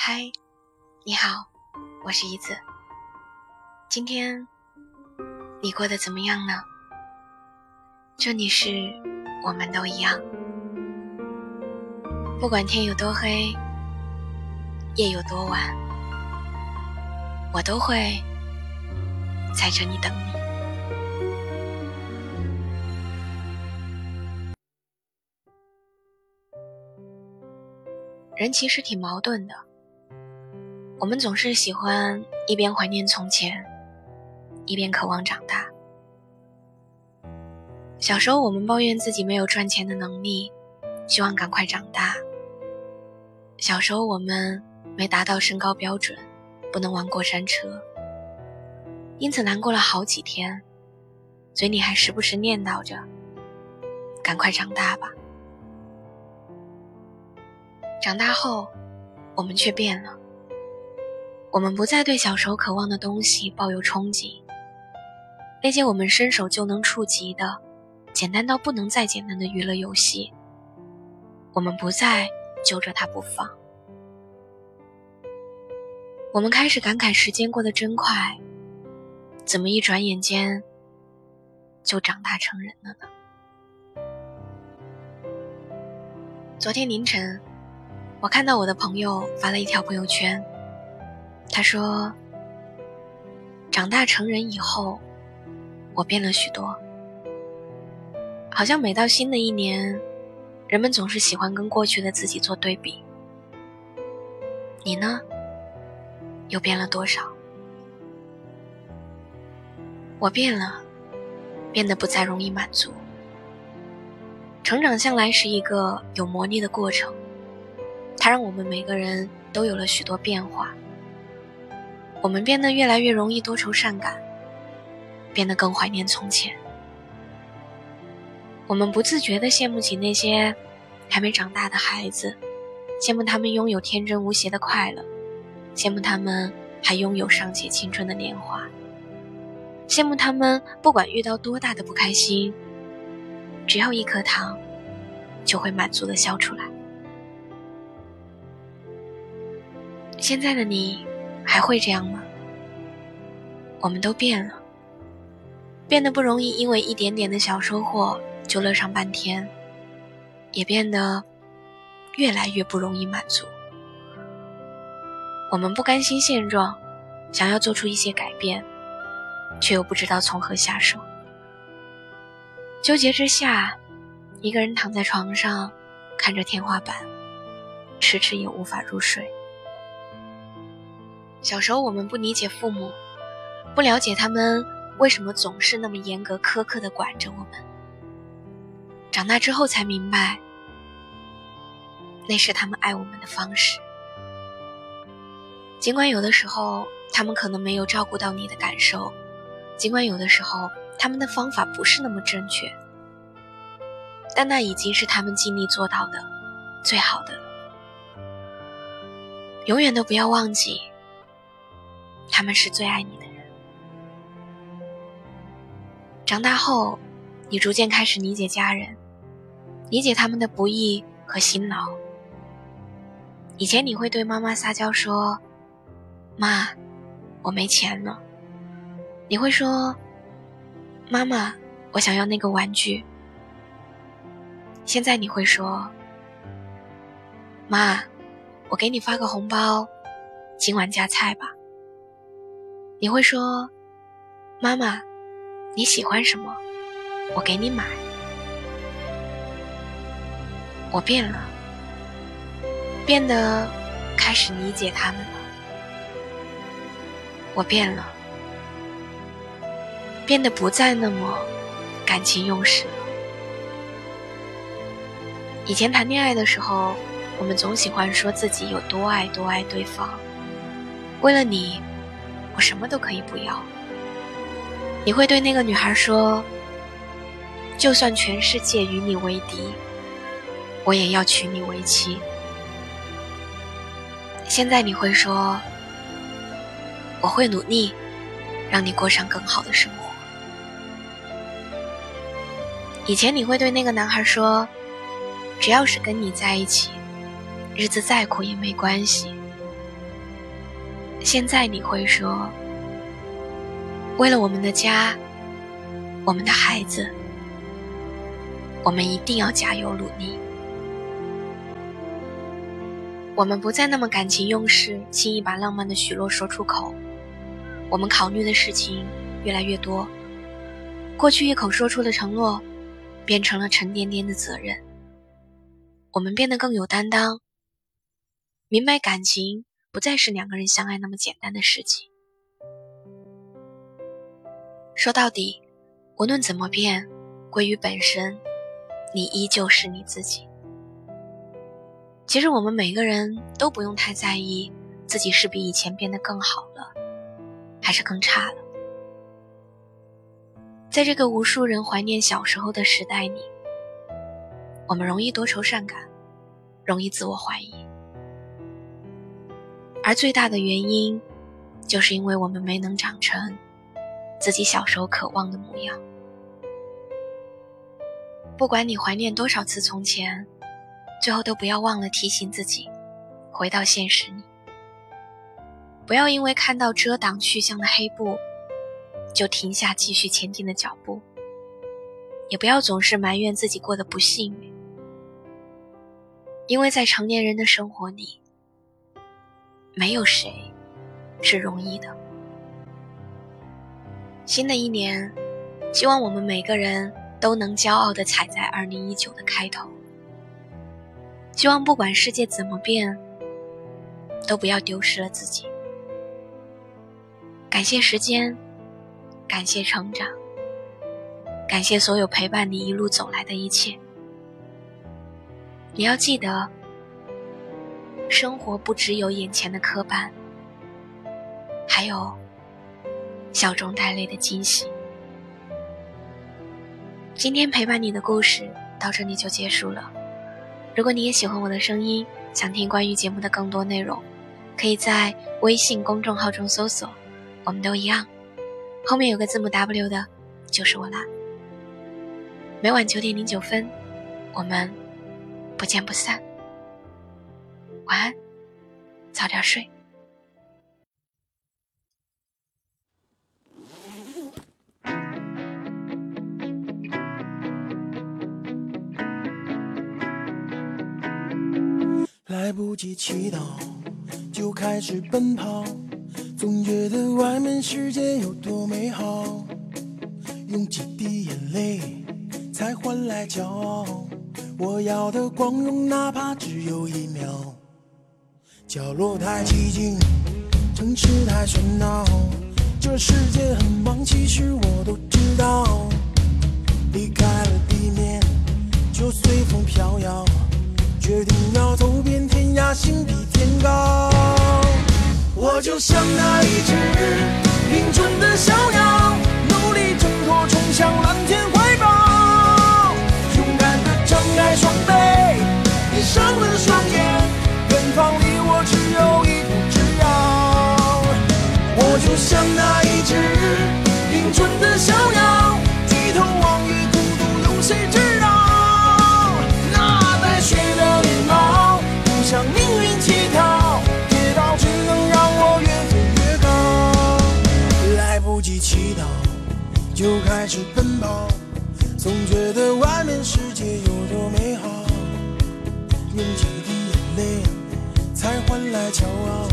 嗨，你好，我是怡子。今天你过得怎么样呢？这里是我们都一样，不管天有多黑，夜有多晚，我都会在这里等你。人其实挺矛盾的，我们总是喜欢一边怀念从前，一边渴望长大。小时候，我们抱怨自己没有赚钱的能力，希望赶快长大。小时候，我们没达到身高标准，不能玩过山车，因此难过了好几天，嘴里还时不时念叨着：“赶快长大吧。”长大后，我们却变了。我们不再对小时候渴望的东西抱有憧憬，那些我们伸手就能触及的、简单到不能再简单的娱乐游戏，我们不再揪着它不放。我们开始感慨时间过得真快，怎么一转眼间就长大成人了呢？昨天凌晨。我看到我的朋友发了一条朋友圈，他说：“长大成人以后，我变了许多。好像每到新的一年，人们总是喜欢跟过去的自己做对比。你呢？又变了多少？我变了，变得不再容易满足。成长向来是一个有魔力的过程。”它让我们每个人都有了许多变化。我们变得越来越容易多愁善感，变得更怀念从前。我们不自觉地羡慕起那些还没长大的孩子，羡慕他们拥有天真无邪的快乐，羡慕他们还拥有尚且青春的年华，羡慕他们不管遇到多大的不开心，只要一颗糖，就会满足地笑出来。现在的你还会这样吗？我们都变了，变得不容易，因为一点点的小收获就乐上半天，也变得越来越不容易满足。我们不甘心现状，想要做出一些改变，却又不知道从何下手。纠结之下，一个人躺在床上，看着天花板，迟迟也无法入睡。小时候，我们不理解父母，不了解他们为什么总是那么严格苛刻的管着我们。长大之后才明白，那是他们爱我们的方式。尽管有的时候他们可能没有照顾到你的感受，尽管有的时候他们的方法不是那么正确，但那已经是他们尽力做到的最好的。永远都不要忘记。他们是最爱你的人。长大后，你逐渐开始理解家人，理解他们的不易和辛劳。以前你会对妈妈撒娇说：“妈，我没钱了。”你会说：“妈妈，我想要那个玩具。”现在你会说：“妈，我给你发个红包，今晚加菜吧。”你会说：“妈妈，你喜欢什么？我给你买。”我变了，变得开始理解他们了。我变了，变得不再那么感情用事了。以前谈恋爱的时候，我们总喜欢说自己有多爱多爱对方，为了你。我什么都可以不要。你会对那个女孩说：“就算全世界与你为敌，我也要娶你为妻。”现在你会说：“我会努力，让你过上更好的生活。”以前你会对那个男孩说：“只要是跟你在一起，日子再苦也没关系，现在你会说，为了我们的家，我们的孩子，我们一定要加油努力。我们不再那么感情用事，轻易把浪漫的许诺说出口。我们考虑的事情越来越多，过去一口说出的承诺，变成了沉甸甸的责任。我们变得更有担当，明白感情不再是两个人相爱那么简单的事情。说到底，无论怎么变，归于本身，你依旧是你自己。其实我们每个人都不用太在意自己是比以前变得更好了，还是更差了。在这个无数人怀念小时候的时代里，我们容易多愁善感，容易自我怀疑，而最大的原因，就是因为我们没能长成自己小时候渴望的模样。不管你怀念多少次从前。最后都不要忘了提醒自己，回到现实里。不要因为看到遮挡去向的黑布，就停下继续前进的脚步。也不要总是埋怨自己过得不幸运，因为在成年人的生活里，没有谁是容易的。新的一年，希望我们每个人都能骄傲地踩在二零一九的开头。希望不管世界怎么变，都不要丢失了自己。感谢时间，感谢成长，感谢所有陪伴你一路走来的一切。你要记得，生活不只有眼前的磕绊，还有笑中带泪的惊喜。今天陪伴你的故事到这里就结束了。如果你也喜欢我的声音，想听关于节目的更多内容，可以在微信公众号中搜索“我们都一样”，后面有个字母 W 的，就是我啦。每晚九点零九分，我们不见不散。晚安，早点睡。来不及祈祷，就开始奔跑，总觉得外面世界有多美好。用几滴眼泪才换来骄傲，我要的光荣哪怕只有一秒。角落太寂静，城市太喧闹，这世界很忙，其实我都知道。离开了地面，就随风飘摇。决定要走遍天涯，心比天高。我就像那一只迎春的小鸟，努力挣脱，冲向蓝天怀抱。勇敢地张开双臂，像那一只迎春的小鸟，低头望月，孤独有谁知？向命运乞讨，跌倒只能让我越飞越高。来不及祈祷，就开始奔跑，总觉得外面世界有多美好。用几滴眼泪，才换来骄傲。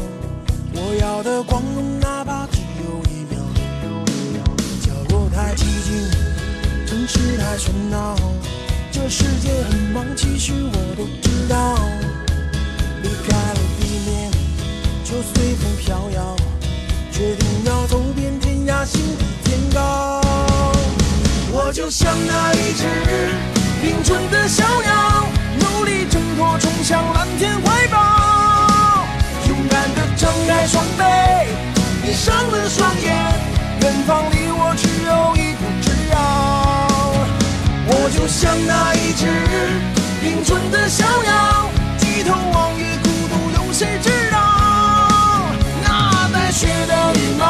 我要的光荣，城市太喧闹，这世界很忙，其实我都知道。离开了地面，就随风飘摇。决定要走遍天涯，心比天高。我就像那一只迎春的小鸟，努力挣脱，冲向蓝天怀抱。勇敢地张开双臂，闭上了双眼，远方离我只有一。就像那一只林中的小鸟，低头望月。孤独，有谁知道那白雪的羽毛